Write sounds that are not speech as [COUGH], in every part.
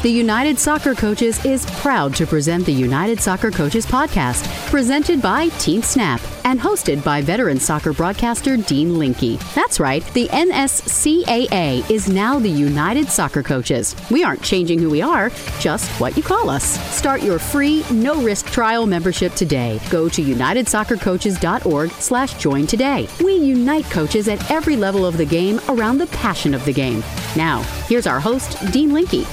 The United Soccer Coaches is proud to present the United Soccer Coaches podcast, presented by Team Snap and hosted by veteran soccer broadcaster Dean Linke. That's right, the NSCAA is now the United Soccer Coaches. We aren't changing who we are, just what you call us. Start your free, no-risk trial membership today. Go to unitedsoccercoaches.org slash join today. We unite coaches at every level of the game around the passion of the game. Now, here's our host, Dean Linke.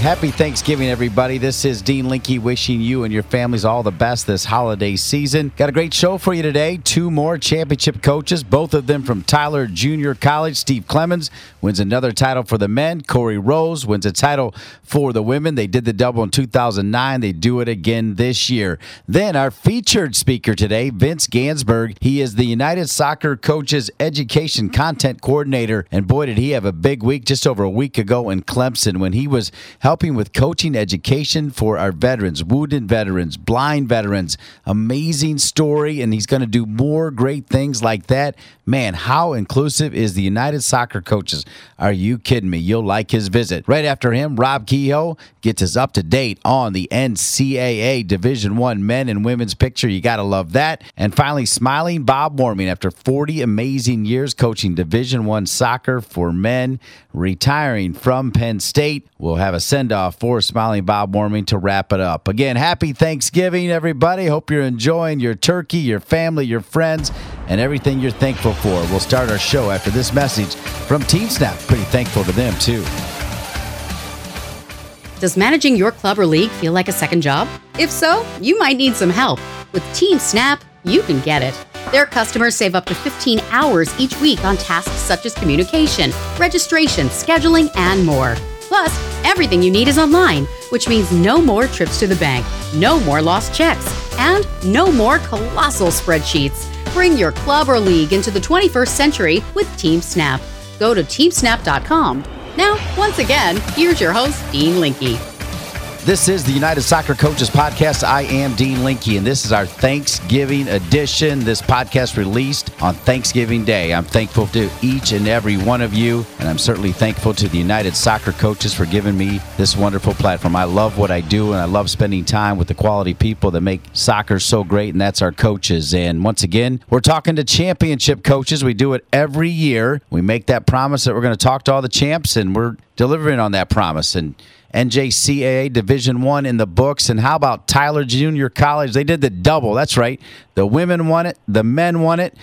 Happy Thanksgiving, everybody. This is Dean Linke wishing you and your families all the best this holiday season. Got a great show for you today. Two more championship coaches, both of them from Tyler Junior College. Steve Clements wins another title for the men. Corey Rose wins a title for the women. They did the double in 2009. They do it again this year. Then our featured speaker today, Vince Ganzberg. He is the United Soccer Coaches Education Content Coordinator. And boy, did he have a big week just over a week ago in Clemson when he was helping with coaching education for our veterans, wounded veterans, blind veterans. Amazing story, and he's going to do more great things like that. Man, how inclusive is the United Soccer Coaches? Are you kidding me? You'll like his visit. Right after him, Rob Kehoe gets us up to date on the NCAA Division One men and women's picture. You got to love that. And finally, smiling Bob Warming after 40 amazing years coaching Division One soccer for men, retiring from Penn State. We'll have a send off for Smiling Bob Warming to wrap it up. Again, happy Thanksgiving, everybody. Hope you're enjoying your turkey, your family, your friends, and everything you're thankful for. We'll start our show after this message from Team Snap. Pretty thankful to them, too. Does managing your club or league feel like a second job? If so, you might need some help. With Team Snap, you can get it. Their customers save up to 15 hours each week on tasks such as communication, registration, scheduling, and more. Plus, everything you need is online, which means no more trips to the bank, no more lost checks, and no more colossal spreadsheets. Bring your club or league into the 21st century with Team Snap. Go to teamsnap.com. Now, once again, here's your host, Dean Linke. This is the United Soccer Coaches Podcast. I am Dean Linke, and this is our Thanksgiving edition. This podcast released on Thanksgiving Day. I'm thankful to each and every one of you, and I'm certainly thankful to the United Soccer Coaches for giving me this wonderful platform. I love what I do, and I love spending time with the quality people that make soccer so great, and that's our coaches. And once again, we're talking to championship coaches. We do it every year. We make that promise that we're going to talk to all the champs, and we're delivering on that promise. And NJCAA Division One in the books. And how about Tyler Junior College? They did the double. That's right. The women won it. The men won it.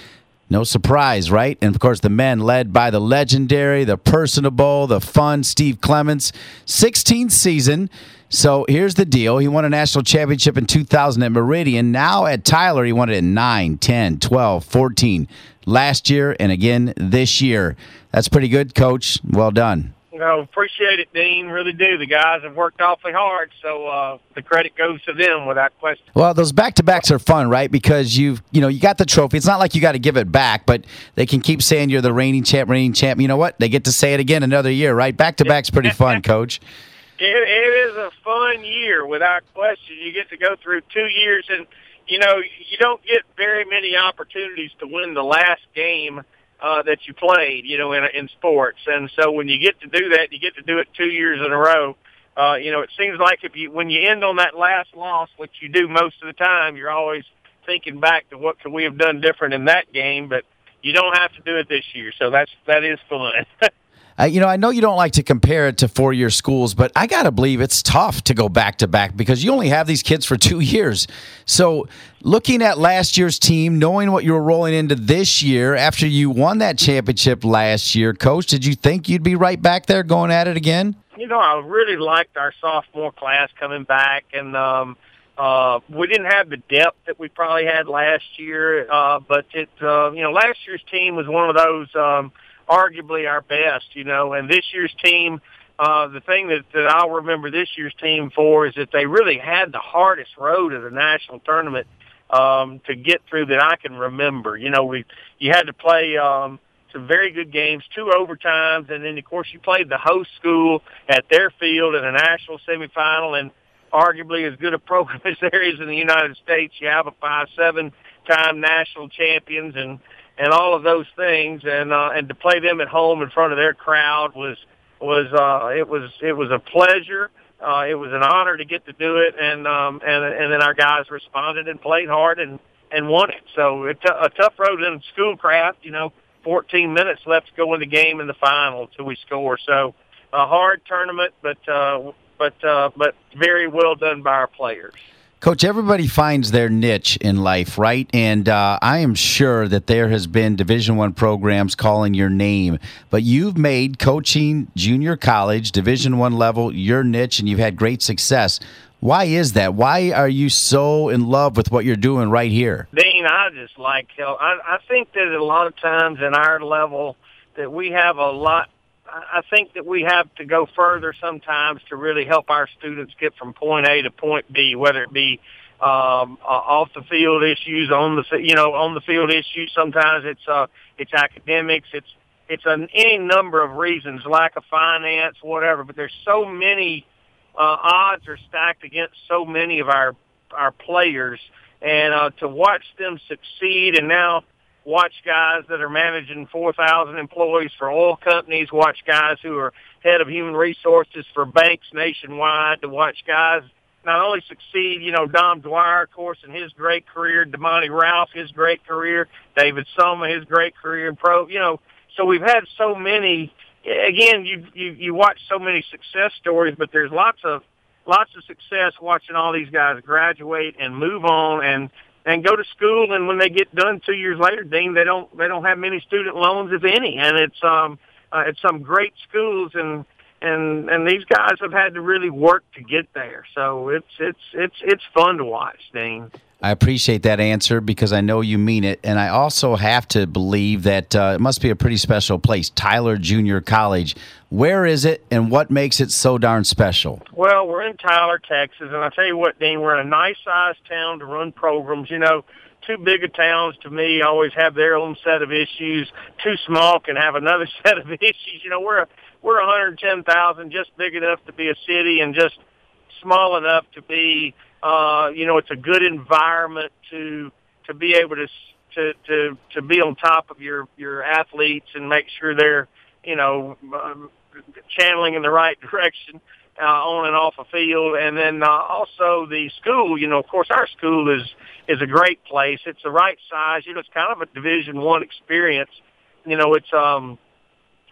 No surprise, right? And of course, the men led by the legendary, the personable, the fun Steve Clements, 16th season. So here's the deal. He won a national championship in 2000 at Meridian. Now at Tyler, he won it in 9, 10, 12, 14 last year, and again this year. That's pretty good, coach. Well done. Know, appreciate it, Dean. Really do. The guys have worked awfully hard, so uh, the credit goes to them without question. Well, those back to backs are fun, right? Because you've you know you got the trophy. It's not like you got to give it back, but they can keep saying you're the reigning champ, reigning champ. You know what? They get to say it again another year, right? Back to back's pretty fun, [LAUGHS] Coach. It, it is a fun year without question. You get to go through two years, and you know you don't get very many opportunities to win the last game uh, that you played, you know, in in sports. And so when you get to do that, you get to do it two years in a row. Uh, you know, it seems like if you when you end on that last loss, which you do most of the time, you're always thinking back to what could we have done different in that game, but you don't have to do it this year. So that's that is fun. [LAUGHS] Uh, you know, I know you don't like to compare it to four year schools, but I got to believe it's tough to go back to back because you only have these kids for two years. So, looking at last year's team, knowing what you were rolling into this year after you won that championship last year, coach, did you think you'd be right back there going at it again? You know, I really liked our sophomore class coming back, and um, uh, we didn't have the depth that we probably had last year, uh, but it, uh, you know, last year's team was one of those. Um, arguably our best, you know. And this year's team, uh, the thing that, that I'll remember this year's team for is that they really had the hardest road of the national tournament um, to get through that I can remember. You know, we you had to play um, some very good games, two overtimes, and then of course you played the host school at their field in a national semifinal, and arguably as good a program [LAUGHS] as there is in the United States. You have a five-seven time national champions and and all of those things, and uh, and to play them at home in front of their crowd was was uh, it was it was a pleasure. Uh, it was an honor to get to do it, and um, and and then our guys responded and played hard and and won it. So it's a, tough road in Schoolcraft. You know, 14 minutes left to go in the game in the final until we score. So a hard tournament, but uh, but uh, but very well done by our players. Coach, everybody finds their niche in life, right? And uh, I am sure that there has been Division One programs calling your name, but you've made coaching junior college, Division One level, your niche, and you've had great success. Why is that? Why are you so in love with what you're doing right here? Dean, I just like I, I think that a lot of times in our level that we have a lot I think that we have to go further sometimes to really help our students get from point A to point B, whether it be um, uh, off the field issues, on the you know on the field issues. Sometimes it's uh, it's academics, it's it's an, any number of reasons, lack of finance, whatever. But there's so many uh, odds are stacked against so many of our our players, and uh, to watch them succeed, and now watch guys that are managing 4,000 employees for oil companies, watch guys who are head of human resources for banks nationwide, to watch guys not only succeed, you know, Dom Dwyer, of course, in his great career, Damani Ralph, his great career, David Soma, his great career in pro, you know, so we've had so many, again, you, you, you watch so many success stories, but there's lots of, lots of success watching all these guys graduate and move on and and go to school and when they get done two years later dean they don't they don't have many student loans if any. And it's um uh, it's some great schools and and and these guys have had to really work to get there so it's it's it's it's fun to watch dean I appreciate that answer because I know you mean it. And I also have to believe that uh, it must be a pretty special place, Tyler Junior College. Where is it and what makes it so darn special? Well, we're in Tyler, Texas. And I tell you what, Dean, we're in a nice sized town to run programs. You know, too big of towns to me always have their own set of issues. Too small can have another [LAUGHS] set of issues. You know, we're a, we're 110,000, just big enough to be a city and just small enough to be uh, you know, it's a good environment to to be able to to to to be on top of your your athletes and make sure they're you know um, channeling in the right [LAUGHS] direction uh, on and off a field. And then uh, also the school. You know, of course, our school is is a great place. It's the right size. You know, it's kind of a Division One experience. You know, it's um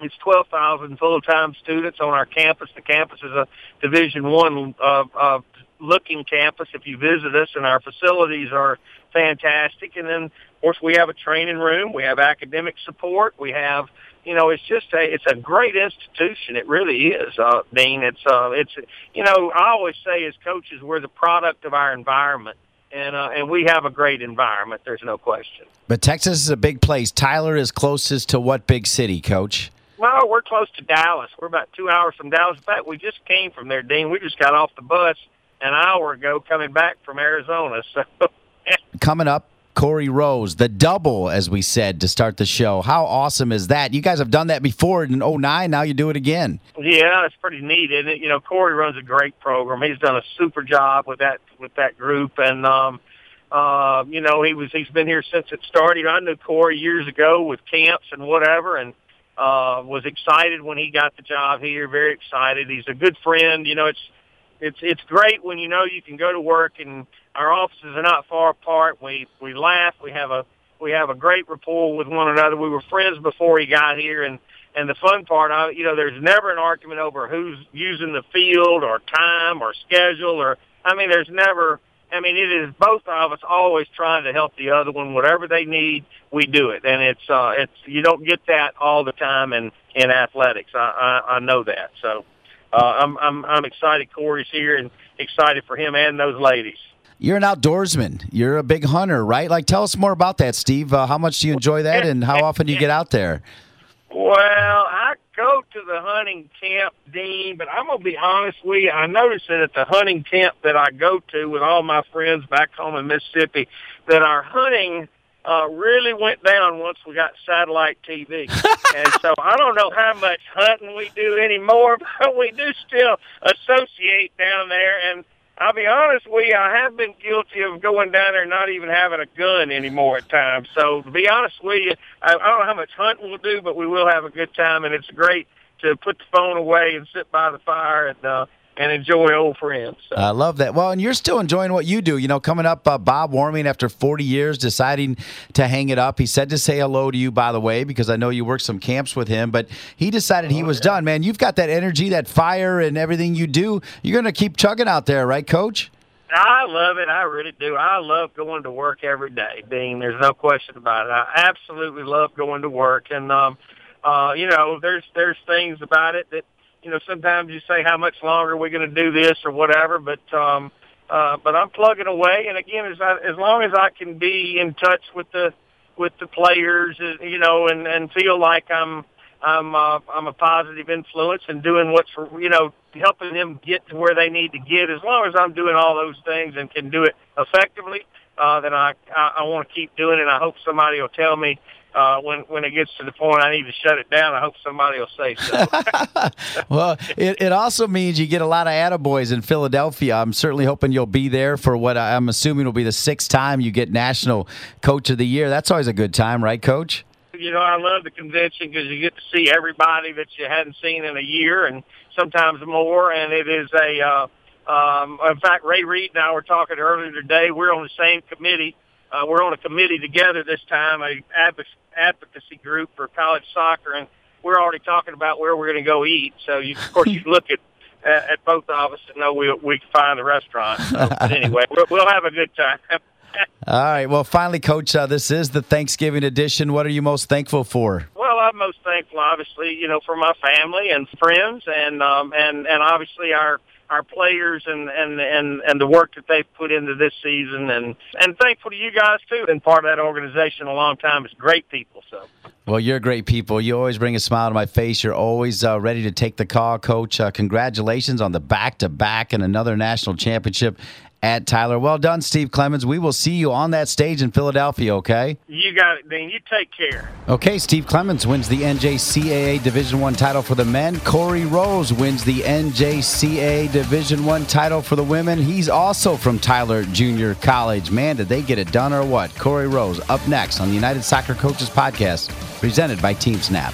it's 12,000 full-time students on our campus. The campus is a Division One uh, uh, looking campus if you visit us, and our facilities are fantastic. And then, of course, we have a training room. We have academic support. We have, you know, it's just a it's a great institution. It really is, uh, Dean. It's uh, it's you know, I always say as coaches, we're the product of our environment. And, uh, and we have a great environment. There's no question. But Texas is a big place. Tyler is closest to what big city, Coach? Well, we're close to Dallas. We're about two hours from Dallas. In fact, we just came from there, Dean. We just got off the bus an hour ago coming back from Arizona. [LAUGHS] So coming up, Corey Rose, the double, as we said to start the show. How awesome is that? You guys have done that before in 09. Now you do it again. Yeah, it's pretty neat, isn't it? You know, Corey runs a great program. He's done a super job with that with that group, and um, uh, you know, he was he's been here since it started. I knew Corey years ago with camps and whatever, and uh, was excited when he got the job here. Very excited. He's a good friend. You know, it's it's it's great when you know you can go to work and our offices are not far apart. We we laugh. We have a we have a great rapport with one another. We were friends before he got here, and and the fun part, I, you know, there's never an argument over who's using the field or time or schedule or I mean, there's never. I mean, it is both of us always trying to help the other one. Whatever they need, we do it, and it's uh, it's you don't get that all the time in in athletics. I I, I know that. So uh, I'm I'm I'm excited Corey's here and excited for him and those ladies. You're an outdoorsman. You're a big hunter, right? Like, tell us more about that, Steve. Uh, how much do you enjoy that, and how often do you get out there? Well, I go to the hunting camp, Dean, but I'm gonna be honest with you. I noticed that at the hunting camp that I go to with all my friends back home in Mississippi, that our hunting uh, really went down once we got satellite TV. [LAUGHS] and so I don't know how much hunting we do anymore, [LAUGHS] but we do still associate down there. And I'll be honest with you, I have been guilty of going down there and not even having a gun anymore at times. So to be honest with you, I, I don't know how much hunting we'll do, but we will have a good time, and it's great to put the phone away and sit by the fire and uh, and enjoy old friends. So. I love that. Well, and you're still enjoying what you do. You know, coming up, uh, Bob Warming, after 40 years, deciding to hang it up. He said to say hello to you, by the way, because I know you worked some camps with him, but he decided he oh, was yeah. done. Man, you've got that energy, that fire, and everything you do. You're going to keep chugging out there, right, Coach? I love it. I really do. I love going to work every day, Dean. There's no question about it. I absolutely love going to work, and um, uh, you know, there's there's things about it that you know, sometimes you say how much longer are we going to do this or whatever, but um, uh, but I'm plugging away. And again, as I, as long as I can be in touch with the with the players, uh, you know, and and feel like I'm I'm uh, I'm a positive influence and doing what's you know helping them get to where they need to get. As long as I'm doing all those things and can do it effectively, uh, then I I, I want to keep doing it. And I hope somebody will tell me uh, when when it gets to the point I need to shut it down, I hope somebody will say so. [LAUGHS] well, it, it also means you get a lot of attaboys in Philadelphia. I'm certainly hoping you'll be there for what I'm assuming will be the sixth time you get National Coach of the Year. That's always a good time, right, Coach? You know, I love the convention because you get to see everybody that you hadn't seen in a year, and sometimes more. And it is a, uh, um, in fact, Ray Reid and I were talking earlier today. We're on the same committee. Uh, we're on a committee together this time, a advocacy group for college soccer, and we're already talking about where we're going to go eat. So, you, of course, you look [LAUGHS] at at both of us and know we we can find the restaurant. So, but anyway, we'll, we'll have a good time. [LAUGHS] All right. Well, finally, Coach, uh, this is the Thanksgiving edition. What are you most thankful for? Well, I'm most thankful, obviously, you know, for my family and friends, and um, and and obviously our our players and and and and the work that they've put into this season. And and thankful to you guys too been part of that organization a long time. It's great people so. Well you're great people. You always bring a smile to my face. You're always uh, ready to take the call coach. Uh, congratulations on the back to back and another national championship at Tyler. Well done, Steve Clements. We will see you on that stage in Philadelphia, okay? You got it, Dean. You take care. Okay, Steve Clements wins the NJCAA Division One title for the men. Corey Rose wins the NJCAA Division One title for the women. He's also from Tyler Junior College. Man, did they get it done or what? Corey Rose up next on the United Soccer Coaches Podcast, presented by Team Snap.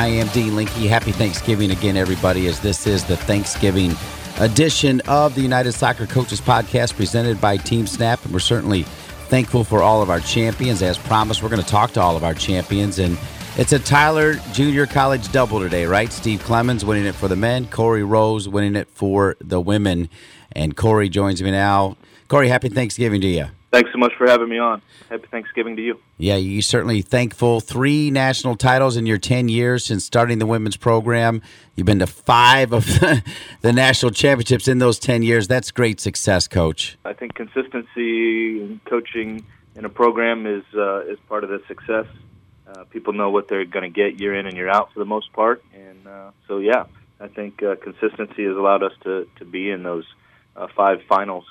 I am Dean Linke. Happy Thanksgiving again, everybody, as this is the Thanksgiving edition of the United Soccer Coaches Podcast presented by Team Snap. And we're certainly thankful for all of our champions. As promised, we're going to talk to all of our champions. And it's a Tyler Junior College double today, right? Steve Clements winning it for the men, Corey Rose winning it for the women. And Corey joins me now. Corey, happy Thanksgiving to you. Thanks so much for having me on. Happy Thanksgiving to you. Yeah, you certainly thankful. Three national titles in your 10 years since starting the women's program. You've been to five of [LAUGHS] the, national championships in those 10 years. That's great success, Coach. I think consistency in coaching in a program is, uh, is part of the success. Uh, people know what they're going to get year in and year out for the most part. And uh, so, yeah, I think uh, consistency has allowed us to, to be in those uh, five finals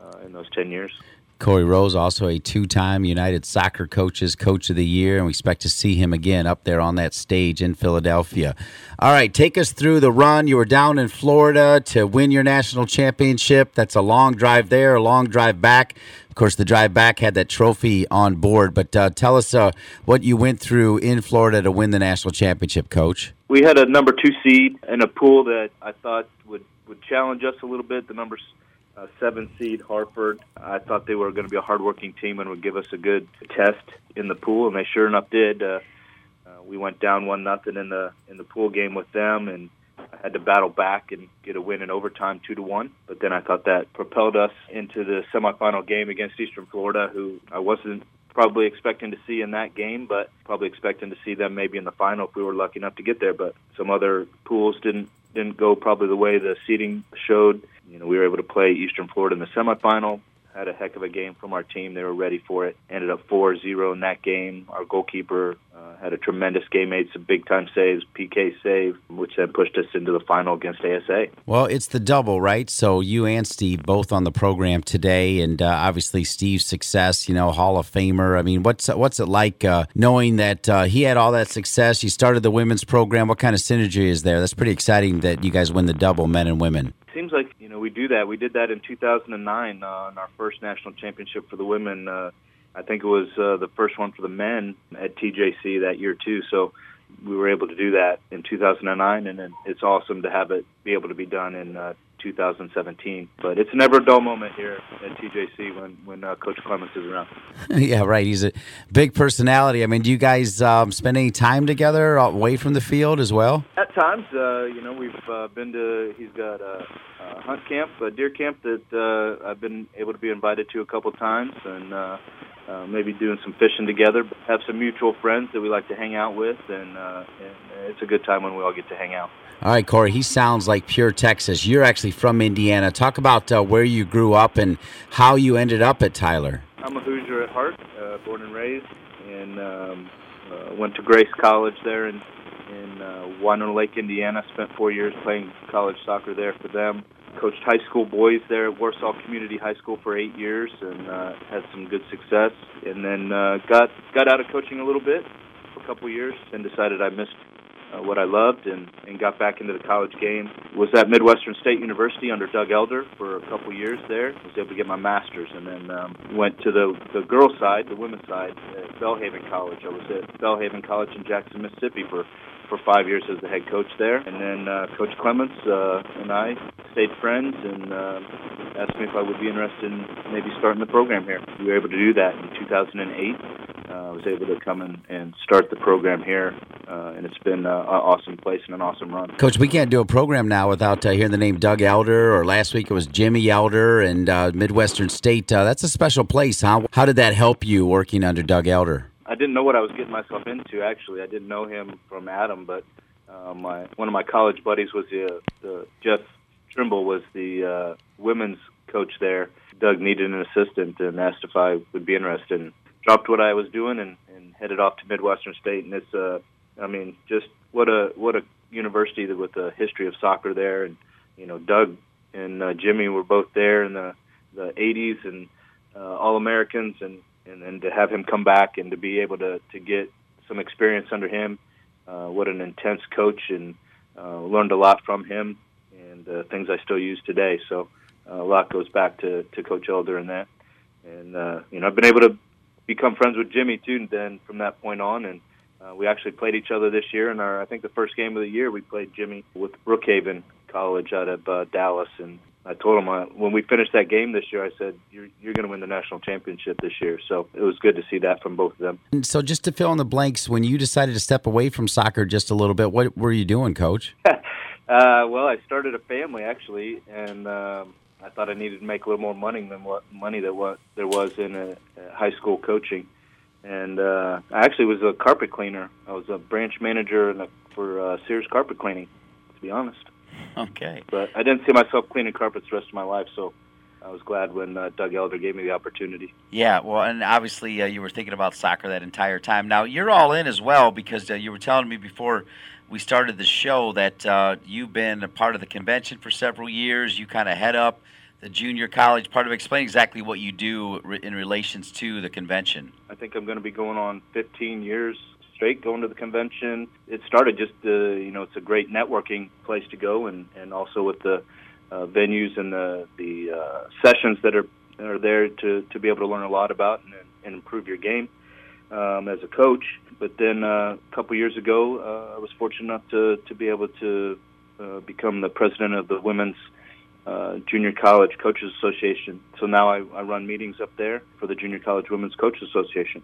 uh, in those 10 years. Corey Rose, also a two time United Soccer Coaches Coach of the Year, and we expect to see him again up there on that stage in Philadelphia. All right, take us through the run. You were down in Florida to win your national championship. That's a long drive there, a long drive back. Of course, the drive back had that trophy on board, but uh, tell us uh, what you went through in Florida to win the national championship, Coach. We had a number two seed in a pool that I thought would, would challenge us a little bit. The numbers uh, seven seed Hartford. I thought they were going to be a hardworking team and would give us a good test in the pool, and they sure enough did. Uh, uh, we went down one nothing in the in the pool game with them, and I had to battle back and get a win in overtime, two to one. But then I thought that propelled us into the semifinal game against Eastern Florida, who I wasn't probably expecting to see in that game, but probably expecting to see them maybe in the final if we were lucky enough to get there. But some other pools didn't didn't go probably the way the seeding showed. You know, we were able to play Eastern Florida in the semifinal, had a heck of a game from our team. They were ready for it. Ended up 4-0 in that game. Our goalkeeper uh, had a tremendous game, made some big time saves, PK save, which then pushed us into the final against ASA. Well, it's the double, right? So you and Steve both on the program today, and uh, obviously Steve's success, you know, Hall of Famer. I mean, what's what's it like uh, knowing that uh, he had all that success? You started the women's program. What kind of synergy is there? That's pretty exciting that you guys win the double, men and women. Seems like you know we do that. We did that in 2009 uh, on our first national championship for the women. Uh, I think it was uh, the first one for the men at TJC that year too. So we were able to do that in 2009, and it's awesome to have it be able to be done in uh, 2017. But it's never a dull moment here at TJC when when uh, Coach Clements is around. [LAUGHS] yeah, right. He's a big personality. I mean, do you guys um, spend any time together away from the field as well? At times, uh, you know, we've uh, been to. He's got a, a hunt camp, a deer camp that uh, I've been able to be invited to a couple times, and. Uh, uh, maybe doing some fishing together. Have some mutual friends that we like to hang out with, and, uh, and it's a good time when we all get to hang out. All right, Corey, he sounds like pure Texas. You're actually from Indiana. Talk about uh, where you grew up and how you ended up at Tyler. I'm a Hoosier at heart, uh, born and raised, and um, uh, went to Grace College there in, in uh, Winona Lake, Indiana. Spent four years playing college soccer there for them coached high school boys there at Warsaw Community High School for eight years and uh, had some good success. And then uh, got got out of coaching a little bit for a couple years and decided I missed uh, what I loved and, and got back into the college game. Was at Midwestern State University under Doug Elder for a couple years there. Was able to get my master's and then um, went to the the girls side, the women's side at Belhaven College. I was at Belhaven College in Jackson, Mississippi for for five years as the head coach there. And then uh, Coach Clements uh, and I stayed friends and uh, asked me if I would be interested in maybe starting the program here. We were able to do that in 2008. Uh, I was able to come in and start the program here, uh, and it's been uh, an awesome place and an awesome run. Coach, we can't do a program now without uh, hearing the name Doug Elder, or last week it was Jimmy Elder and uh, Midwestern State. Uh, that's a special place, huh? How did that help you working under Doug Elder? I didn't know what I was getting myself into. Actually, I didn't know him from Adam, but uh, my one of my college buddies was the, the Jeff Trimble was the uh, women's coach there. Doug needed an assistant and asked if I would be interested. And dropped what I was doing and, and headed off to Midwestern State. And it's, uh, I mean, just what a what a university with a history of soccer there. And you know, Doug and uh, Jimmy were both there in the the 80s and uh, All Americans and and then to have him come back and to be able to to get some experience under him. Uh, what an intense coach, and uh, learned a lot from him, and uh, things I still use today. So uh, a lot goes back to to Coach Elder and that, and uh, you know I've been able to become friends with Jimmy too. Then from that point on, and uh, we actually played each other this year. And our I think the first game of the year we played Jimmy with Brookhaven College out of uh, Dallas, and I told him uh, when we finished that game this year, I said, "You're you're going to win the national championship this year." So it was good to see that from both of them. And so, just to fill in the blanks, when you decided to step away from soccer just a little bit, what were you doing, Coach? [LAUGHS] uh, well, I started a family actually, and um, I thought I needed to make a little more money than what money that what there was in a, a high school coaching. And uh, I actually was a carpet cleaner. I was a branch manager a, for uh, Sears Carpet Cleaning, to be honest. Okay. But I didn't see myself cleaning carpets the rest of my life, so I was glad when uh, Doug Elder gave me the opportunity. Yeah, well, and obviously uh, you were thinking about soccer that entire time. Now you're all in as well because uh, you were telling me before we started the show that uh, you've been a part of the convention for several years. You kind of head up the junior college part of it. Explain exactly what you do in relations to the convention. I think I'm going to be going on 15 years straight going to the convention. It started just uh, you know it's a great networking place to go, and and also with the uh, venues and the the uh, sessions that are are there to to be able to learn a lot about and, and improve your game um, as a coach. But then uh, a couple years ago, uh, I was fortunate enough to to be able to uh, become the president of the women's uh, Junior College Coaches Association. So now I, I run meetings up there for the Junior College Women's Coaches Association.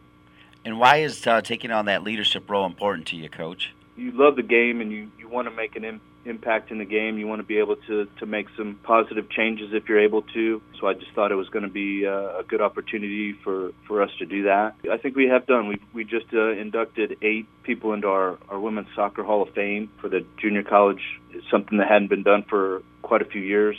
And why is uh, taking on that leadership role important to you, Coach? You love the game and you, you want to make an Im- impact in the game. You want to be able to, to make some positive changes if you're able to. So I just thought it was going to be uh, a good opportunity for, for us to do that. I think we have done. We, we just uh, inducted eight people into our, our Women's Soccer Hall of Fame for the junior college. It's something that hadn't been done for quite a few years.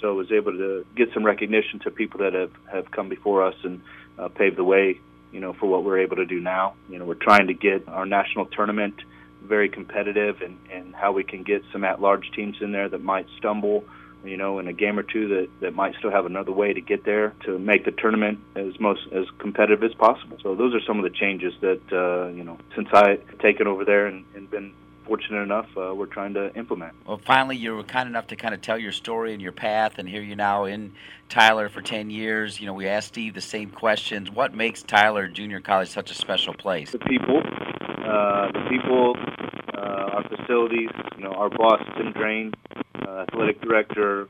So I was able to get some recognition to people that have, have come before us and uh, paved the way, you know, for what we're able to do now. You know, we're trying to get our national tournament very competitive and, and how we can get some at-large teams in there that might stumble you know, in a game or two that, that might still have another way to get there to make the tournament as most as competitive as possible. So those are some of the changes that uh, you know since I taken over there and, and been fortunate enough, uh, we're trying to implement. Well, finally, you were kind enough to kind of tell your story and your path, and here you now in Tyler for 10 years. You know, we asked Steve the same questions. What makes Tyler Junior College such a special place? The people, uh, the people, uh, our facilities. You know, our boss Tim Drain, uh, athletic director,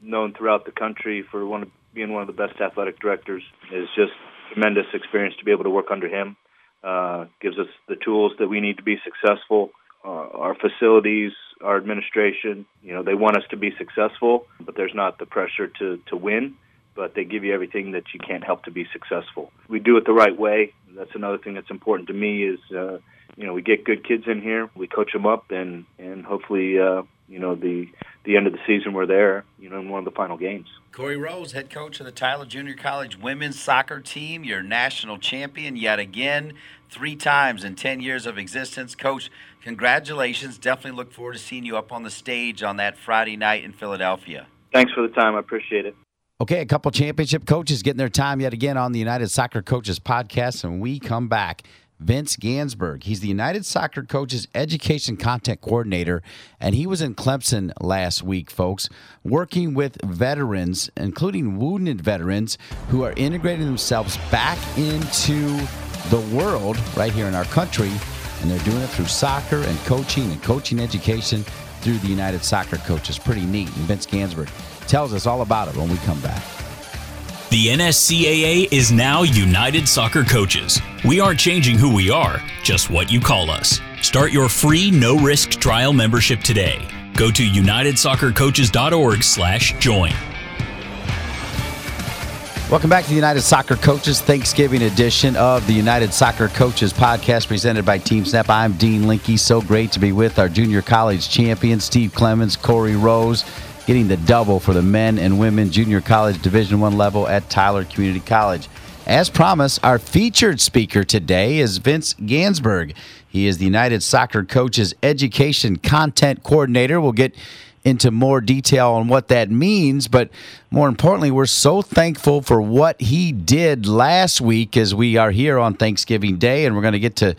known throughout the country for one of, being one of the best athletic directors, is just tremendous experience to be able to work under him. Uh, gives us the tools that we need to be successful uh, our facilities, our administration, you know, they want us to be successful, but there's not the pressure to, to win, but they give you everything that you can't help to be successful. We do it the right way. That's another thing that's important to me is, uh, you know, we get good kids in here, we coach them up, and, and hopefully, uh, you know, the, the end of the season we're there, you know, in one of the final games. Corey Rose, head coach of the Tyler Junior College women's soccer team, your national champion yet again, three times in 10 years of existence. Coach, congratulations. Definitely look forward to seeing you up on the stage on that Friday night in Philadelphia. Thanks for the time. I appreciate it. Okay, a couple championship coaches getting their time yet again on the United Soccer Coaches podcast, and we come back. Vince Ganzberg. He's the United Soccer Coaches Education Content Coordinator, and he was in Clemson last week, folks, working with veterans, including wounded veterans, who are integrating themselves back into the world right here in our country. And they're doing it through soccer and coaching and coaching education through the United Soccer Coaches. Pretty neat. And Vince Ganzberg tells us all about it when we come back. The NSCAA is now United Soccer Coaches. We aren't changing who we are, just what you call us. Start your free no-risk trial membership today. Go to unitedsoccercoaches.org/join. Welcome back to the United Soccer Coaches Thanksgiving edition of the United Soccer Coaches podcast presented by Team Snap. I'm Dean Linke. So great to be with our junior college champions, Steve Clements, Corey Rose getting the double for the men and women junior college division one level at tyler community college. As promised our featured speaker today is vince ganzberg. He is the united soccer coaches education content coordinator. We'll get into more detail on what that means but more importantly we're so thankful for what he did last week as we are here on thanksgiving day and we're going to get to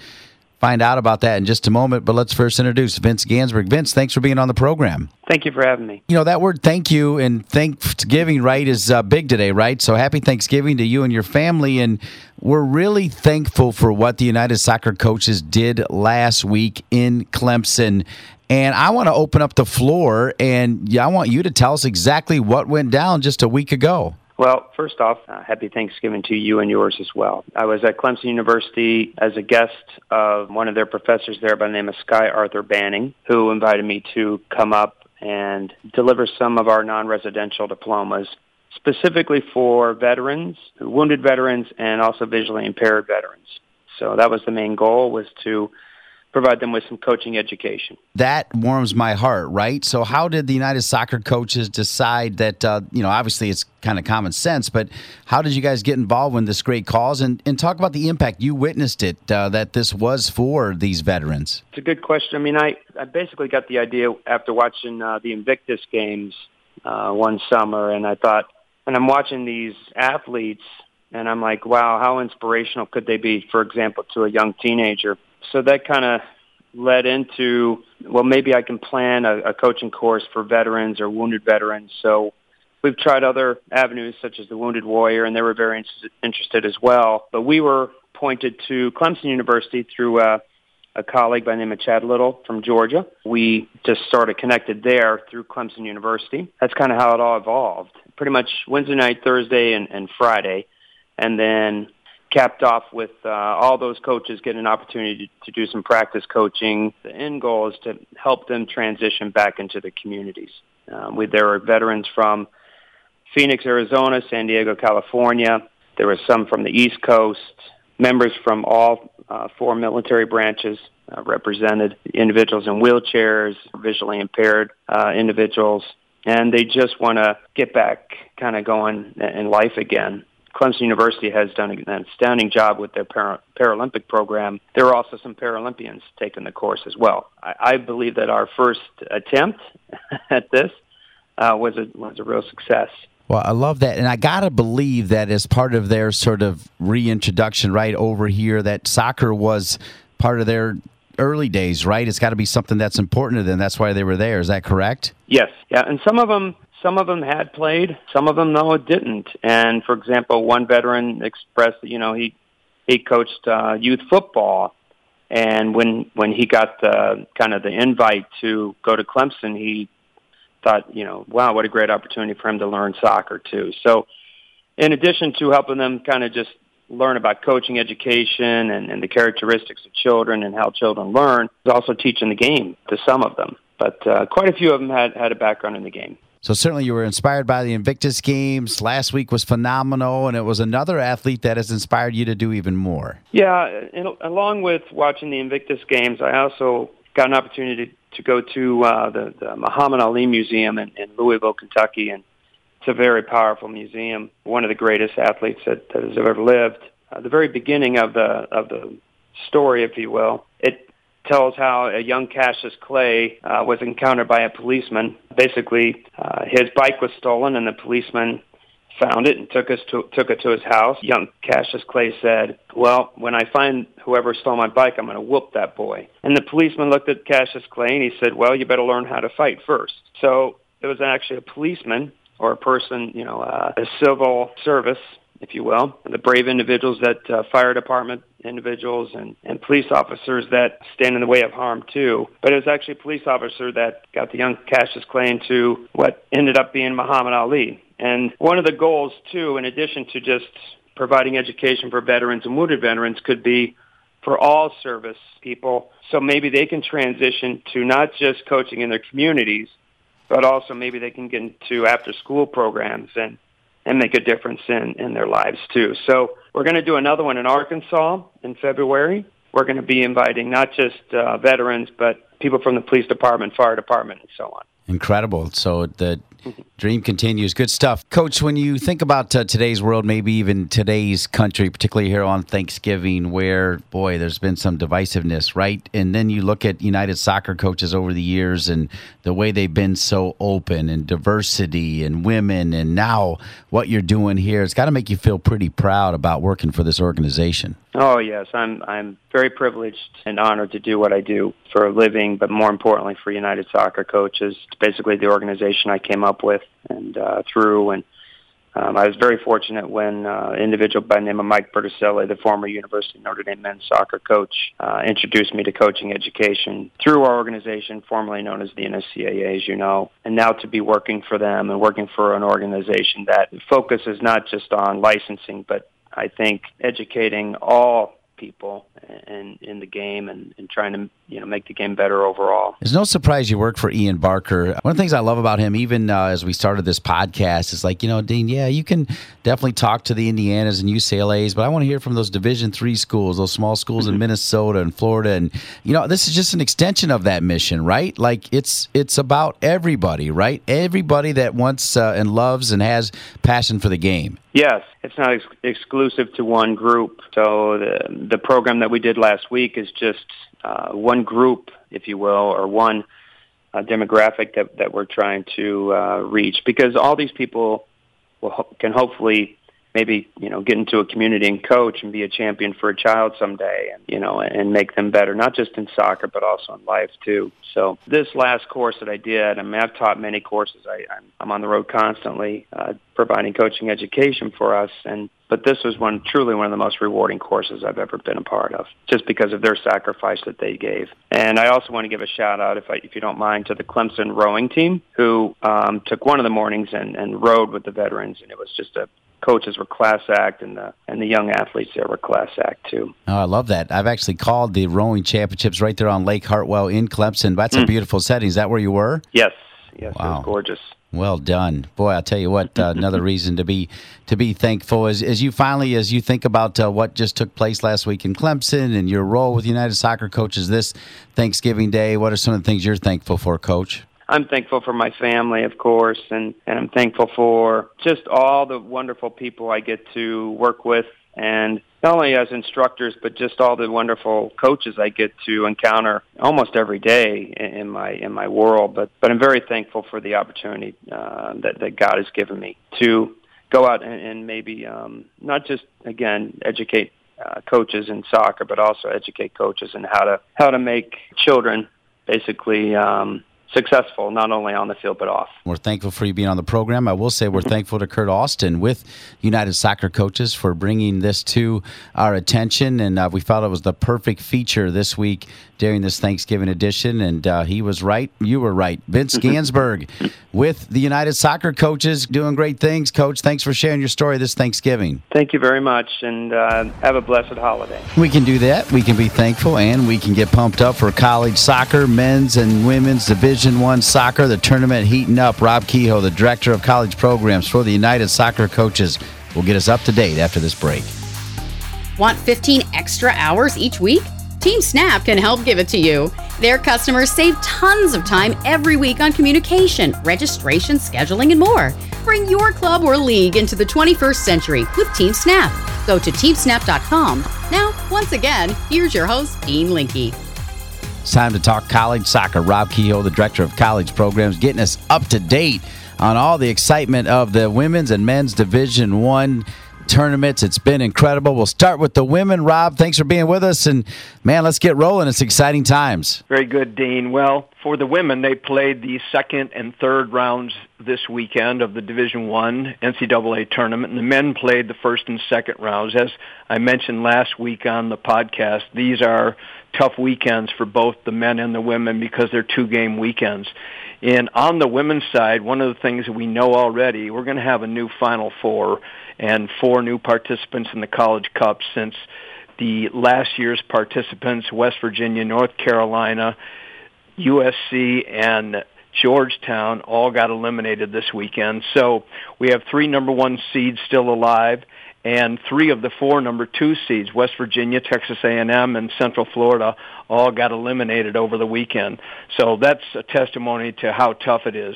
find out about that in just a moment. But let's first introduce Vince Ganzberg. Vince, thanks for being on the program. Thank you for having me. You know, that word thank you and Thanksgiving, right, is uh, big today, right? So happy Thanksgiving to you and your family. And we're really thankful for what the United Soccer coaches did last week in Clemson. And I want to open up the floor and I want you to tell us exactly what went down just a week ago. Well, first off, uh, happy Thanksgiving to you and yours as well. I was at Clemson University as a guest of one of their professors there by the name of Skye Arthur-Banning, who invited me to come up and deliver some of our non-residential diplomas specifically for veterans, wounded veterans, and also visually impaired veterans. So that was the main goal was to provide them with some coaching education. That warms my heart, right? So, how did the United Soccer coaches decide that? Uh, you know, obviously it's kind of common sense, but how did you guys get involved in this great cause and, and talk about the impact you witnessed it uh, that this was for these veterans? It's a good question. I mean, I, I basically got the idea after watching uh, the Invictus games uh, one summer, and I thought, and I'm watching these athletes. And I'm like, wow, how inspirational could they be, for example, to a young teenager? So that kind of led into well maybe I can plan a, a coaching course for veterans or wounded veterans. So we've tried other avenues such as the Wounded Warrior, and they were very in- interested as well. But we were pointed to Clemson University through a, a colleague by the name of Chad Little from Georgia. We just sort of connected there through Clemson University. That's kind of how it all evolved. Pretty much Wednesday night, Thursday, and, and Friday. And then capped off with uh, all those coaches getting an opportunity to, to do some practice coaching. The end goal is to help them transition back into the communities. Um, we, there were veterans from Phoenix, Arizona, San Diego, California. There were some from the East Coast, members from all uh, four military branches uh, represented, individuals in wheelchairs, visually impaired uh, individuals, and they just want to get back kind of going in life again. Clemson University has done an astounding job with their para- Paralympic program. There are also some Paralympians taking the course as well. I, I believe that our first attempt [LAUGHS] at this uh, was a was a real success. Well, I love that, and I gotta believe that as part of their sort of reintroduction, right over here, that soccer was part of their early days, right? It's got to be something that's important to them. That's why they were there. Is that correct? Yes. Yeah, and some of them some of them had played, some of them no, didn't. And for example, one veteran expressed that you know he he coached uh, youth football, and when when he got the kind of the invite to go to Clemson, he thought you know wow what a great opportunity for him to learn soccer too. So in addition to helping them kind of just learn about coaching education and, and the characteristics of children and how children learn, he's also teaching the game to some of them. But uh, quite a few of them had, had a background in the game. So certainly you were inspired by the Invictus Games. Last week was phenomenal, and it was another athlete that has inspired you to do even more. Yeah, and along with watching the Invictus Games, I also got an opportunity to, go to uh, the, the Muhammad Ali Museum in, in Louisville, Kentucky, and it's a very powerful museum. One of the greatest athletes that, that has ever lived. Uh, the very beginning of the of the story, if you will, tells how a young Cassius Clay uh, was encountered by a policeman. Basically, uh, his bike was stolen, and the policeman found it and took us to took it to his house. Young Cassius Clay said, "Well, when I find whoever stole my bike, I'm going to whoop that boy." And the policeman looked at Cassius Clay and he said, "Well, you better learn how to fight first. So it was actually a policeman or a person, you know, uh, a civil service if you will, the brave individuals that uh, fire department individuals and, and police officers that stand in the way of harm too. But it was actually a police officer that got the young Cassius Clay into what ended up being Muhammad Ali. And one of the goals too, in addition to just providing education for veterans and wounded veterans, could be for all service people. So maybe they can transition to not just coaching in their communities, but also maybe they can get into after school programs and and make a difference in, in their lives too. So we're going to do another one in Arkansas in February. We're going to be inviting not just uh, veterans, but people from the police department, fire department, and so on. Incredible. So the dream continues. Good stuff. Coach, when you think about uh, today's world, maybe even today's country, particularly here on Thanksgiving, where, boy, there's been some divisiveness, right? And then you look at United Soccer coaches over the years and the way they've been so open and diversity and women, and now what you're doing here, it's got to make you feel pretty proud about working for this organization. Oh yes, I'm I'm very privileged and honored to do what I do for a living, but more importantly for United Soccer Coaches. It's basically the organization I came up with and uh, through, and um, I was very fortunate when uh, an individual by the name of Mike Berticelli, the former University of Notre Dame men's soccer coach, uh, introduced me to coaching education through our organization, formerly known as the NSCAA, as you know, and now to be working for them and working for an organization that focuses not just on licensing, but I think educating all people in in the game and, and trying to you know make the game better overall. It's no surprise you work for Ian Barker. One of the things I love about him, even uh, as we started this podcast, is like you know, Dean. Yeah, you can definitely talk to the Indianas and UCLA's, but I want to hear from those Division three schools, those small schools in mm-hmm. Minnesota and Florida, and you know, this is just an extension of that mission, right? Like it's it's about everybody, right? Everybody that wants uh, and loves and has passion for the game. Yes, it's not ex- exclusive to one group. So the the program that we did last week is just uh, one group, if you will, or one uh, demographic that that we're trying to uh, reach. Because all these people will can hopefully maybe you know get into a community and coach and be a champion for a child someday and you know and make them better not just in soccer but also in life too. So this last course that i did i mean i've taught many courses. I i'm, I'm on the road constantly uh, providing coaching education for us. And but this was one truly one of the most rewarding courses I've ever been a part of, just because of their sacrifice that they gave. And I also want to give a shout out, if I, if you don't mind, to the Clemson rowing team who um, took one of the mornings and, and rowed with the veterans, and it was just a coaches were class act and the and the young athletes there were class act too. Oh, I love that. I've actually called the rowing championships right there on Lake Hartwell in Clemson. That's mm. a beautiful setting. Is that where you were? Yes. Yes, wow. it was gorgeous. Well done, boy! I'll tell you what. Uh, another [LAUGHS] reason to be to be thankful is as you finally, as you think about uh, what just took place last week in Clemson and your role with United Soccer Coaches this Thanksgiving Day. What are some of the things you're thankful for, Coach? I'm thankful for my family, of course, and, and I'm thankful for just all the wonderful people I get to work with and not only as instructors, but just all the wonderful coaches I get to encounter almost every day in my in my world. But but I'm very thankful for the opportunity uh, that that God has given me to go out and, and maybe um, not just again educate uh, coaches in soccer, but also educate coaches in how to how to make children basically um, successful, not only on the field but off. We're thankful for you being on the program. I will say we're thankful to Kurt Austin with United Soccer Coaches for bringing this to our attention, and uh, we felt it was the perfect feature this week during this Thanksgiving edition. And uh, he was right. You were right. Vince [LAUGHS] Ganzberg with the United Soccer Coaches doing great things. Coach, thanks for sharing your story this Thanksgiving. Thank you very much, and uh, have a blessed holiday. We can do that. We can be thankful, and we can get pumped up for college soccer, men's and women's Division One soccer. The tournament heating up. Rob Kehoe, the director of college programs for the United Soccer Coaches, will get us up to date after this break. Want 15 extra hours each week? TeamSnap can help give it to you. Their customers save tons of time every week on communication, registration, scheduling, and more. Bring your club or league into the 21st century with TeamSnap. Go to teamsnap.com. Now, once again, here's your host, Dean Linke. It's time to talk college soccer. Rob Kehoe, the director of college programs, getting us up to date on all the excitement of the women's and men's Division One tournaments. It's been incredible. We'll start with the women. Rob, thanks for being with us. And man, let's get rolling. It's exciting times. Very good, Dean. Well, for the women, they played the second and third rounds this weekend of the Division One NCAA tournament, and the men played the first and second rounds. As I mentioned last week on the podcast, these are tough weekends for both the men and the women because they're two-game weekends. And on the women's side, one of the things that we know already, we're going to have a new Final Four and four new participants in the College Cup since the last year's participants, West Virginia, North Carolina, USC, and Georgetown all got eliminated this weekend. So we have three number one seeds still alive and three of the four number two seeds, West Virginia, Texas A&M, and Central Florida, all got eliminated over the weekend. So that's a testimony to how tough it is.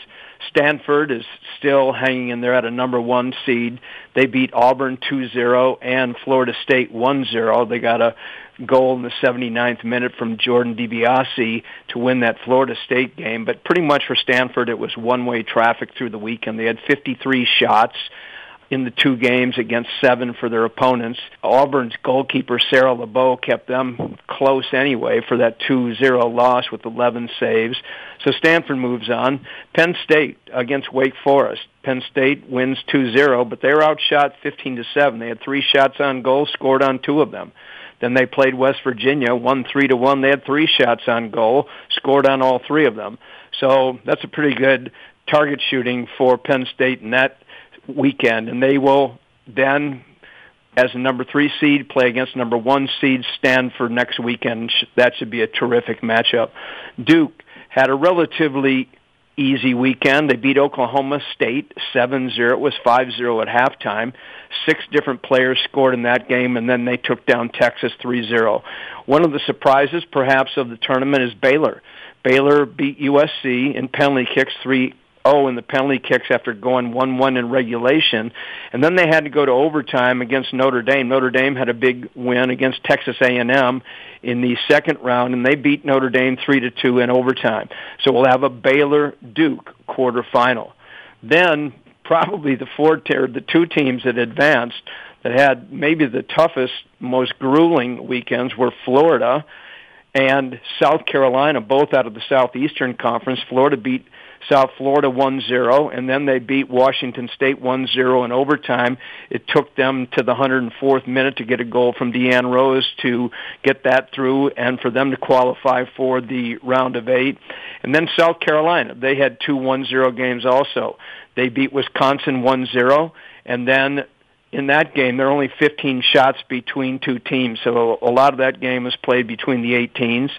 Stanford is still hanging in there at a number one seed. They beat Auburn 2-0 and Florida State 1-0. They got a goal in the 79th minute from Jordan DiBiase to win that Florida State game. But pretty much for Stanford, it was one-way traffic through the weekend. They had 53 shots in the two games against seven for their opponents. Auburn's goalkeeper, Sarah LeBeau, kept them close anyway for that 2-0 loss with 11 saves. So Stanford moves on. Penn State against Wake Forest. Penn State wins 2-0, but they were outshot 15 to 7. They had three shots on goal, scored on two of them. Then they played West Virginia, won 3 to 1. They had three shots on goal, scored on all three of them. So that's a pretty good target shooting for Penn State in that weekend, and they will then, as a number three seed, play against number one seed Stanford next weekend. That should be a terrific matchup. Duke had a relatively easy weekend. They beat Oklahoma State 7-0. It was 5-0 at halftime. Six different players scored in that game, and then they took down Texas 3-0. One of the surprises, perhaps, of the tournament is Baylor. Baylor beat USC in penalty kicks 3 0 in the penalty kicks after going 1-1 in regulation. And then they had to go to overtime against Notre Dame. Notre Dame had a big win against Texas A&M in the second round, and they beat Notre Dame 3 to 2 in overtime. So we'll have a Baylor Duke quarterfinal. Then probably the four tier, the two teams that advanced that had maybe the toughest, most grueling weekends were Florida and South Carolina, both out of the Southeastern Conference. Florida beat South Florida 1-0, and then they beat Washington State 1-0 in overtime. It took them to the 104th minute to get a goal from Deanne Rose to get that through and for them to qualify for the round of eight. And then South Carolina, they had two 1-0 games also. They beat Wisconsin 1-0, and then in that game, there are only 15 shots between two teams, so a lot of that game was played between the 18s.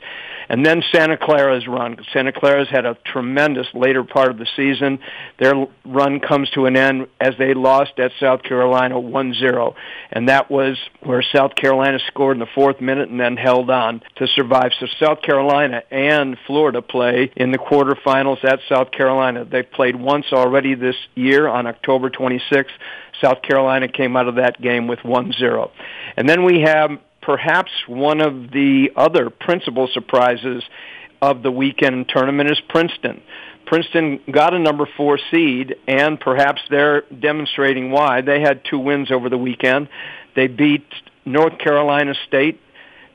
And then Santa Clara's run. Santa Clara's had a tremendous later part of the season. Their run comes to an end as they lost at South Carolina 1-0. And that was where South Carolina scored in the fourth minute and then held on to survive. So South Carolina and Florida play in the quarterfinals at South Carolina. They've played once already this year on October 26th. South Carolina came out of that game with 1-0. And then we have perhaps one of the other principal surprises of the weekend tournament is Princeton. Princeton got a number four seed, and perhaps they're demonstrating why. They had two wins over the weekend. They beat North Carolina State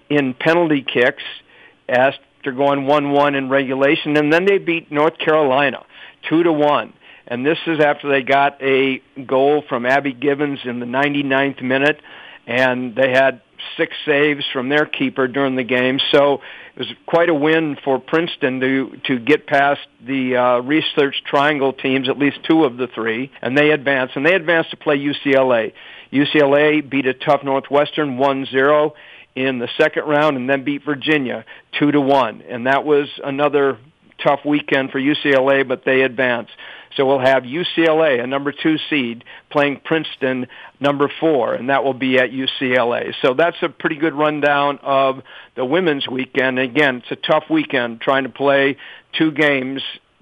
in penalty kicks after going 1-1 in regulation, and then they beat North Carolina 2 to 1. And this is after they got a goal from Abby Givens in the 99th minute, and they had six saves from their keeper during the game. So it was quite a win for Princeton to to get past the uh, research triangle teams, at least two of the three, and they advanced. And they advanced to play UCLA. UCLA beat a tough Northwestern 1-0 in the second round, and then beat Virginia two to one. And that was another tough weekend for UCLA, but they advanced. So we'll have UCLA, a number two seed, playing Princeton, number four, and that will be at UCLA. So that's a pretty good rundown of the women's weekend. Again, it's a tough weekend trying to play two games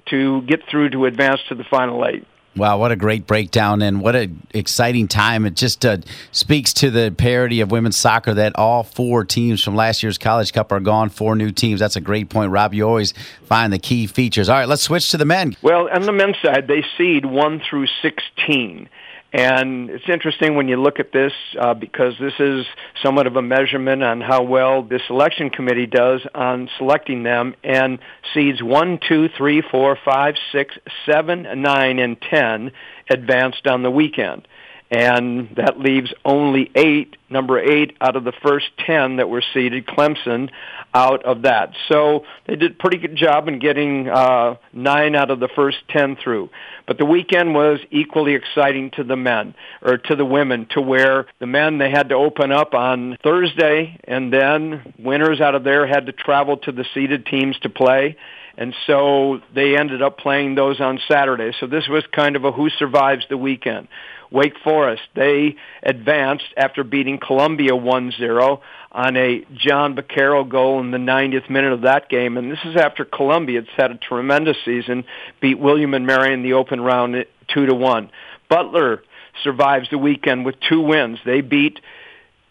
to get through to advance to the final eight. Wow, what a great breakdown and what an exciting time. It just uh, speaks to the parity of women's soccer that all four teams from last year's College Cup are gone, four new teams. That's a great point, Rob. You always find the key features. All right, let's switch to the men. Well, on the men's side, they seed 1 through 16. And it's interesting when you look at this uh, because this is somewhat of a measurement on how well the selection committee does on selecting them. And seeds 1, 2, 3, 4, 5, 6, 7, 9, and 10 advanced on the weekend and that leaves only eight, number eight out of the first ten that were seeded, Clemson, out of that. So they did a pretty good job in getting uh, nine out of the first ten through. But the weekend was equally exciting to the men, or to the women, to where the men, they had to open up on Thursday, and then winners out of there had to travel to the seeded teams to play and so they ended up playing those on Saturday. So this was kind of a who survives the weekend. Wake Forest, they advanced after beating Columbia 1-0 on a Jon Bakero goal in the 90th minute of that game. And this is after Columbia, had had a tremendous season, beat William and Mary in the open round 2 to 1. Butler survives the weekend with two wins. They beat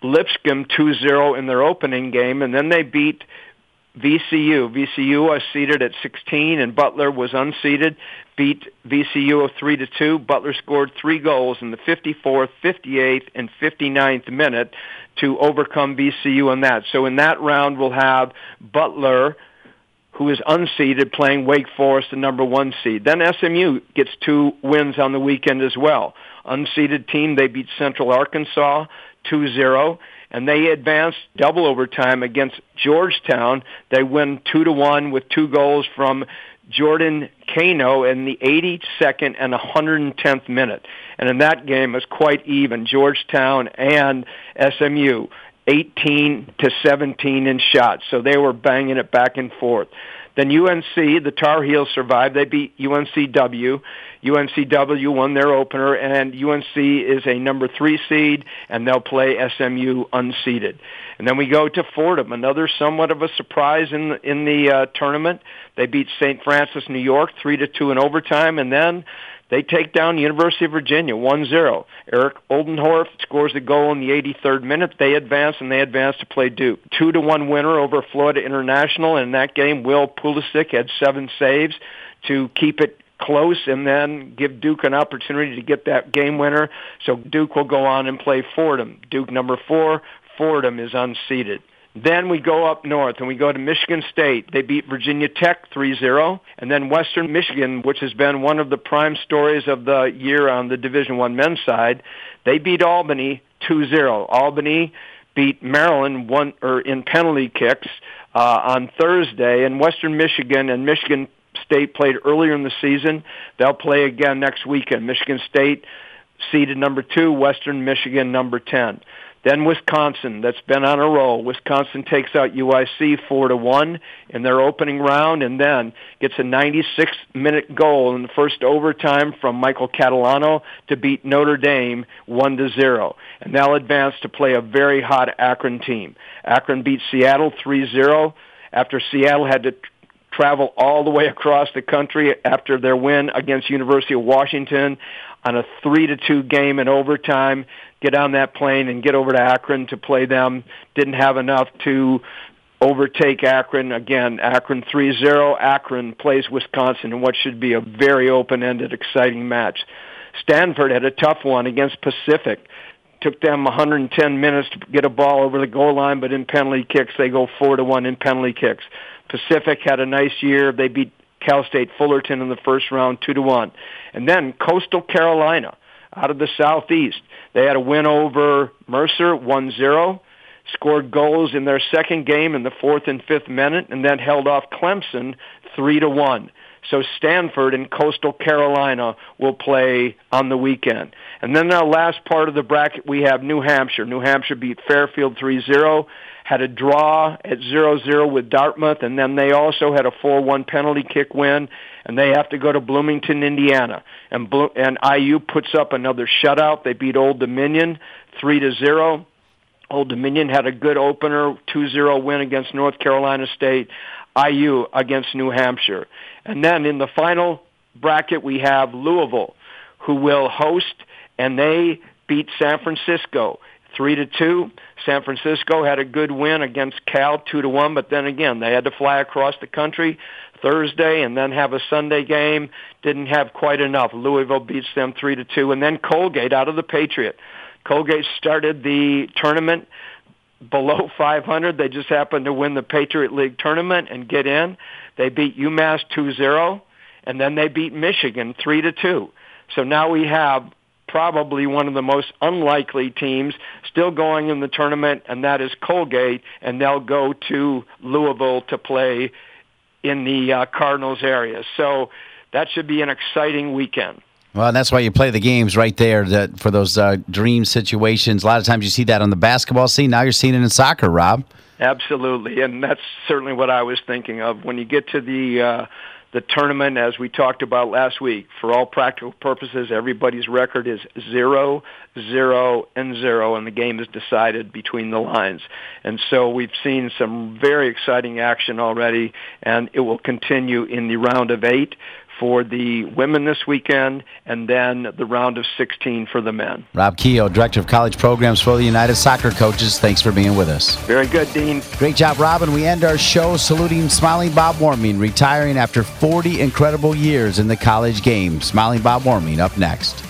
Lipscomb 2-0 in their opening game, and then they beat VCU. VCU was seeded at 16, and Butler was unseeded. Beat VCU of three to two. Butler scored three goals in the 54th, 58th, and 59th minute to overcome VCU in that. So in that round, we'll have Butler, who is unseeded, playing Wake Forest, the number one seed. Then SMU gets two wins on the weekend as well. Unseeded team, they beat Central Arkansas 2-0 and they advanced double overtime against Georgetown. They win two to one with two goals from Jordan Cano in the 82nd and 110th minute. And in that game, it was quite even. Georgetown and SMU, 18 to 17 in shots. So they were banging it back and forth. Then UNC, the Tar Heels survived. They beat UNCW. UNCW won their opener, and UNC is a number three seed, and they'll play SMU unseeded. And then we go to Fordham, another somewhat of a surprise in the, in the uh, tournament. They beat St. Francis, New York, three to two in overtime, and then they take down University of Virginia 1-0. Eric Oldendorf scores a goal in the 83rd minute. They advance and they advance to play Duke. 2 to 1 winner over Florida International. In that game, Will Pulisic had seven saves to keep it close and then give Duke an opportunity to get that game winner. So Duke will go on and play Fordham. Duke number 4, Fordham is unseeded. Then we go up north and we go to Michigan State. They beat Virginia Tech 3-0. And then Western Michigan, which has been one of the prime stories of the year on the Division One men's side, they beat Albany 2-0. Albany beat Maryland one or in penalty kicks uh, on Thursday, and Western Michigan and Michigan State played earlier in the season. They'll play again next weekend. Michigan State seeded number two, Western Michigan number 10. Then Wisconsin, that's been on a roll. Wisconsin takes out UIC four to one in their opening round, and then gets a 96-minute goal in the first overtime from Michael Catalano to beat Notre Dame one to zero, and they'll advance to play a very hot Akron team. Akron beat Seattle 3-0 after Seattle had to travel all the way across the country after their win against University of Washington on a three to two game in overtime get on that plane and get over to Akron to play them. Didn't have enough to overtake Akron. Again, Akron 3-0. Akron plays Wisconsin in what should be a very open-ended, exciting match. Stanford had a tough one against Pacific. Took them 110 minutes to get a ball over the goal line, but in penalty kicks they go four to one in penalty kicks. Pacific had a nice year. They beat Cal State Fullerton in the first round, two to one, and then Coastal Carolina out of the southeast they had a win over Mercer 1-0, scored goals in their second game in the fourth and fifth minute, and then held off Clemson 3 to 1. So Stanford and Coastal Carolina will play on the weekend. And then our last part of the bracket, we have New Hampshire. New Hampshire beat Fairfield 3-0, had a draw at 0-0 with Dartmouth, and then they also had a 4-1 penalty kick win and they have to go to Bloomington, Indiana. And Blo- and IU puts up another shutout. They beat Old Dominion three to zero. Old Dominion had a good opener, 2-0 win against North Carolina State. IU against New Hampshire. And then in the final bracket we have Louisville, who will host, and they beat San Francisco three to two. San Francisco had a good win against Cal two to one, but then again they had to fly across the country. Thursday and then have a Sunday game. Didn't have quite enough. Louisville beats them three to two, and then Colgate out of the Patriot. Colgate started the tournament below [LAUGHS] 500. They just happened to win the Patriot League tournament and get in. They beat UMass 2-0, and then they beat Michigan 3 to 2. So now we have probably one of the most unlikely teams still going in the tournament, and that is Colgate, and they'll go to Louisville to play in the uh, Cardinals area. So that should be an exciting weekend. Well, and that's why you play the games right there that for those uh, dream situations. A lot of times you see that on the basketball scene. Now you're seeing it in soccer, Rob. Absolutely, and that's certainly what I was thinking of when you get to the uh, the tournament, as we talked about last week, for all practical purposes, everybody's record is zero, zero, and zero, and the game is decided between the lines. And so we've seen some very exciting action already, and it will continue in the round of eight for the women this weekend, and then the round of 16 for the men. Rob Kehoe, Director of College Programs for the United Soccer Coaches, thanks for being with us. Very good, Dean. Great job, Robin. We end our show saluting Smiling Bob Warming, retiring after 40 incredible years in the college game. Smiling Bob Warming up next.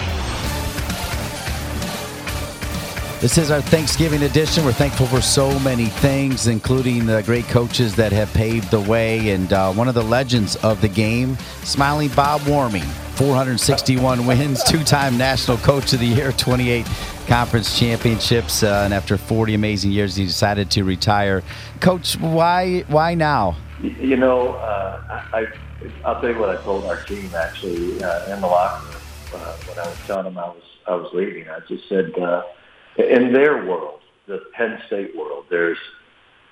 This is our Thanksgiving edition. We're thankful for so many things, including the great coaches that have paved the way. And uh, one of the legends of the game, Smiling Bob Warming, 461 [LAUGHS] wins, two time National Coach of the Year, 28 conference championships. Uh, and after 40 amazing years, he decided to retire. Coach, why, why now? You know, uh, I, I'll tell you what I told our team actually uh, in the locker room uh, when I was telling them I was, I was leaving. I just said, uh, in their world, the Penn State world, there's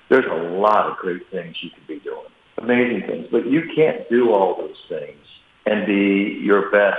there's a lot of great things you could be doing, amazing things, but you can't do all those things and be your best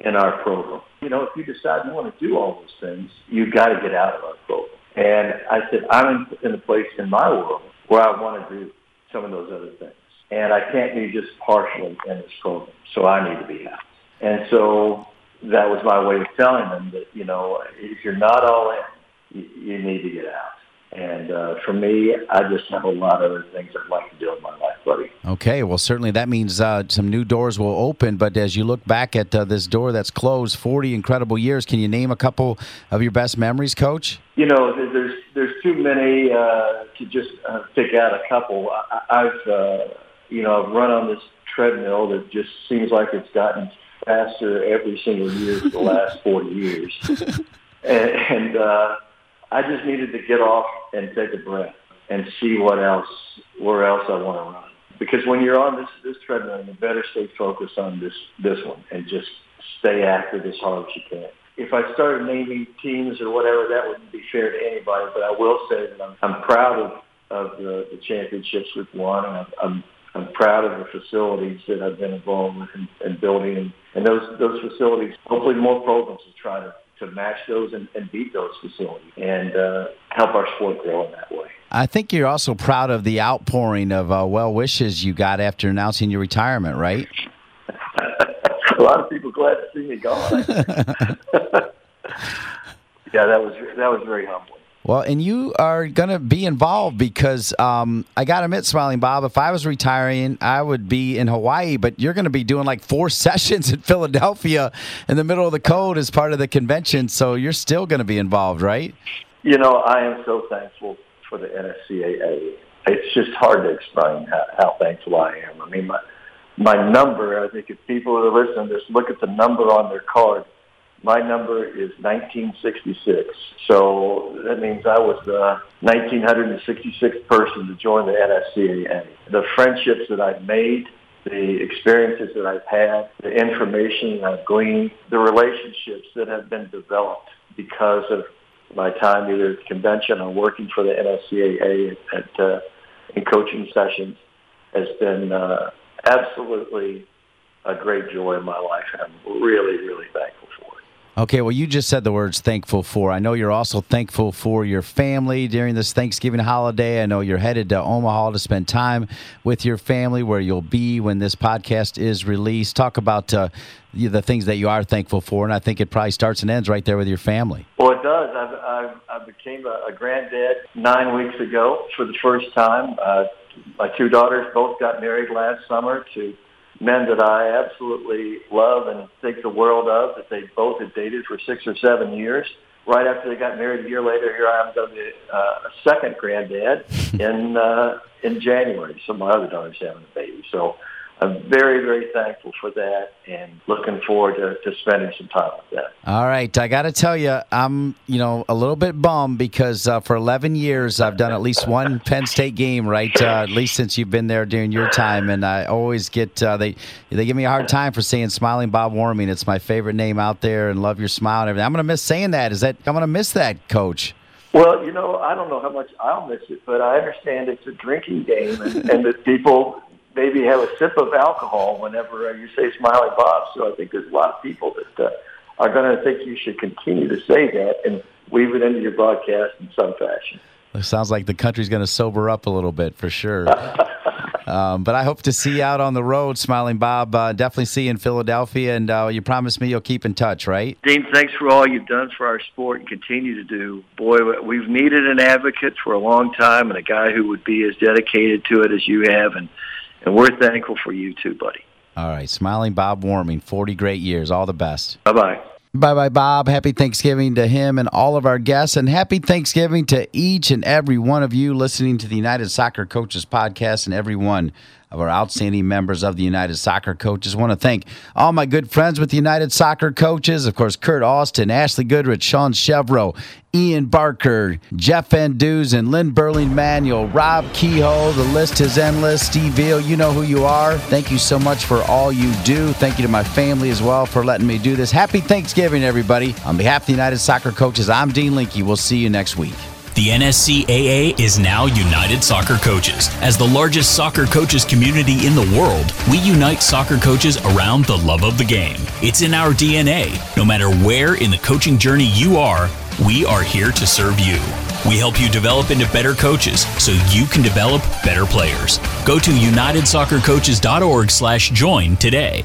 in our program. You know, if you decide you want to do all those things, you've got to get out of our program. And I said, I'm in a place in my world where I want to do some of those other things. And I can't be just partially in this program, so I need to be out. And so that was my way of telling them that, you know, if you're not all in, you, you need to get out. And uh, for me, I just have a lot of other things I'd like to do in my life, buddy. Okay, well, certainly that means uh, some new doors will open. But as you look back at uh, this door that's closed 40 incredible years, can you name a couple of your best memories, Coach? You know, there's there's too many uh, to just uh, pick out a couple. I, I've uh, you know I've run on this treadmill that just seems like it's gotten faster every single year for the last [LAUGHS] 40 years, and. and uh, I just needed to get off and take a breath and see what else, where else I want to run. Because when you're on this this treadmill, you better stay focused on this this one and just stay active as hard as you can. If I started naming teams or whatever, that wouldn't be fair to anybody. But I will say that I'm, I'm proud of of the, the championships we've won, and I'm, I'm I'm proud of the facilities that I've been involved with in, in building, and, and those those facilities. Hopefully, more programs will try to to match those and, and beat those facilities and uh, help our sport grow in that way. I think you're also proud of the outpouring of uh, well wishes you got after announcing your retirement, right? [LAUGHS] a lot of people glad to see me gone. [LAUGHS] [LAUGHS] yeah, that was that was very humbling. Well, and you are going to be involved because um, I got to admit, Smiling Bob, if I was retiring, I would be in Hawaii, but you're going to be doing like four [LAUGHS] sessions in Philadelphia in the middle of the code as part of the convention. So you're still going to be involved, right? You know, I am so thankful for the NSCAA. It's just hard to explain how, how thankful I am. I mean, my, my number, I think if people are listening, just look at the number on their card my number is 1966. So that means I was the 1966th person to join the NSCAA. The friendships that I've made, the experiences that I've had, the information I've gleaned, the relationships that have been developed because of my time either at the convention or working for the NSCAA at, uh, in coaching sessions has been uh, absolutely a great joy in my life. I'm really, really thankful for it. Okay, well, you just said the words thankful for. I know you're also thankful for your family during this Thanksgiving holiday. I know you're headed to Omaha to spend time with your family, where you'll be when this podcast is released. Talk about uh, the things that you are thankful for, and I think it probably starts and ends right there with your family. Well, it does. I've, I became a, a granddad nine weeks ago for the first time. Uh, my two daughters both got married last summer to men that I absolutely love and think the world of that they both had dated for six or seven years. Right after they got married a year later, here I am going to be uh, a second granddad [LAUGHS] in uh, in January. So my other daughter's having a baby. So I'm very, very thankful for that and looking forward to, to spending some time with that. All right. I got to tell you, I'm, you know, a little bit bummed because uh, for 11 years, I've done at least one [LAUGHS] Penn State game, right? Uh, at least since you've been there during your time. And I always get, uh, they, they give me a hard time for saying Smiling Bob Warming. It's my favorite name out there and love your smile and everything. I'm going to miss saying that. Is that, I'm going to miss that, coach. Well, you know, I don't know how much I'll miss it, but I understand it's a drinking game and, and that people maybe have a sip of alcohol whenever uh, you say Smiling Bob. So I think there's a lot of people that uh, are going to think you should continue to say that and weave it into your broadcast in some fashion. It sounds like the country's going to sober up a little bit for sure. [LAUGHS] um, but I hope to see you out on the road, Smiling Bob. Uh, definitely see you in Philadelphia, and uh, you promised me you'll keep in touch, right? Dean, thanks for all you've done for our sport and continue to do. Boy, we've needed an advocate for a long time and a guy who would be as dedicated to it as you have. And and we're thankful for you too, buddy. All right. Smiling Bob Warming, 40 great years. All the best. Bye bye. Bye bye, Bob. Happy Thanksgiving to him and all of our guests, and happy Thanksgiving to each and every one of you listening to the United Soccer Coaches podcast and every one of our outstanding members of the United Soccer Coaches. I want to thank all my good friends with the United Soccer Coaches, of course, Kurt Austin, Ashley Goodrich, Sean Chevrolet, Ian Barker, Jeff Van and Lynn Burling Manuel, Rob Kehoe. The list is endless. Steve Veal, you know who you are. Thank you so much for all you do. Thank you to my family as well for letting me do this. Happy Thanksgiving, everybody. On behalf of the United Soccer Coaches, I'm Dean Linke. We'll see you next week. The NSCAA is now United Soccer Coaches. As the largest soccer coaches community in the world, we unite soccer coaches around the love of the game. It's in our DNA. No matter where in the coaching journey you are, we are here to serve you. We help you develop into better coaches so you can develop better players. Go to unitedsoccercoaches.org/join today.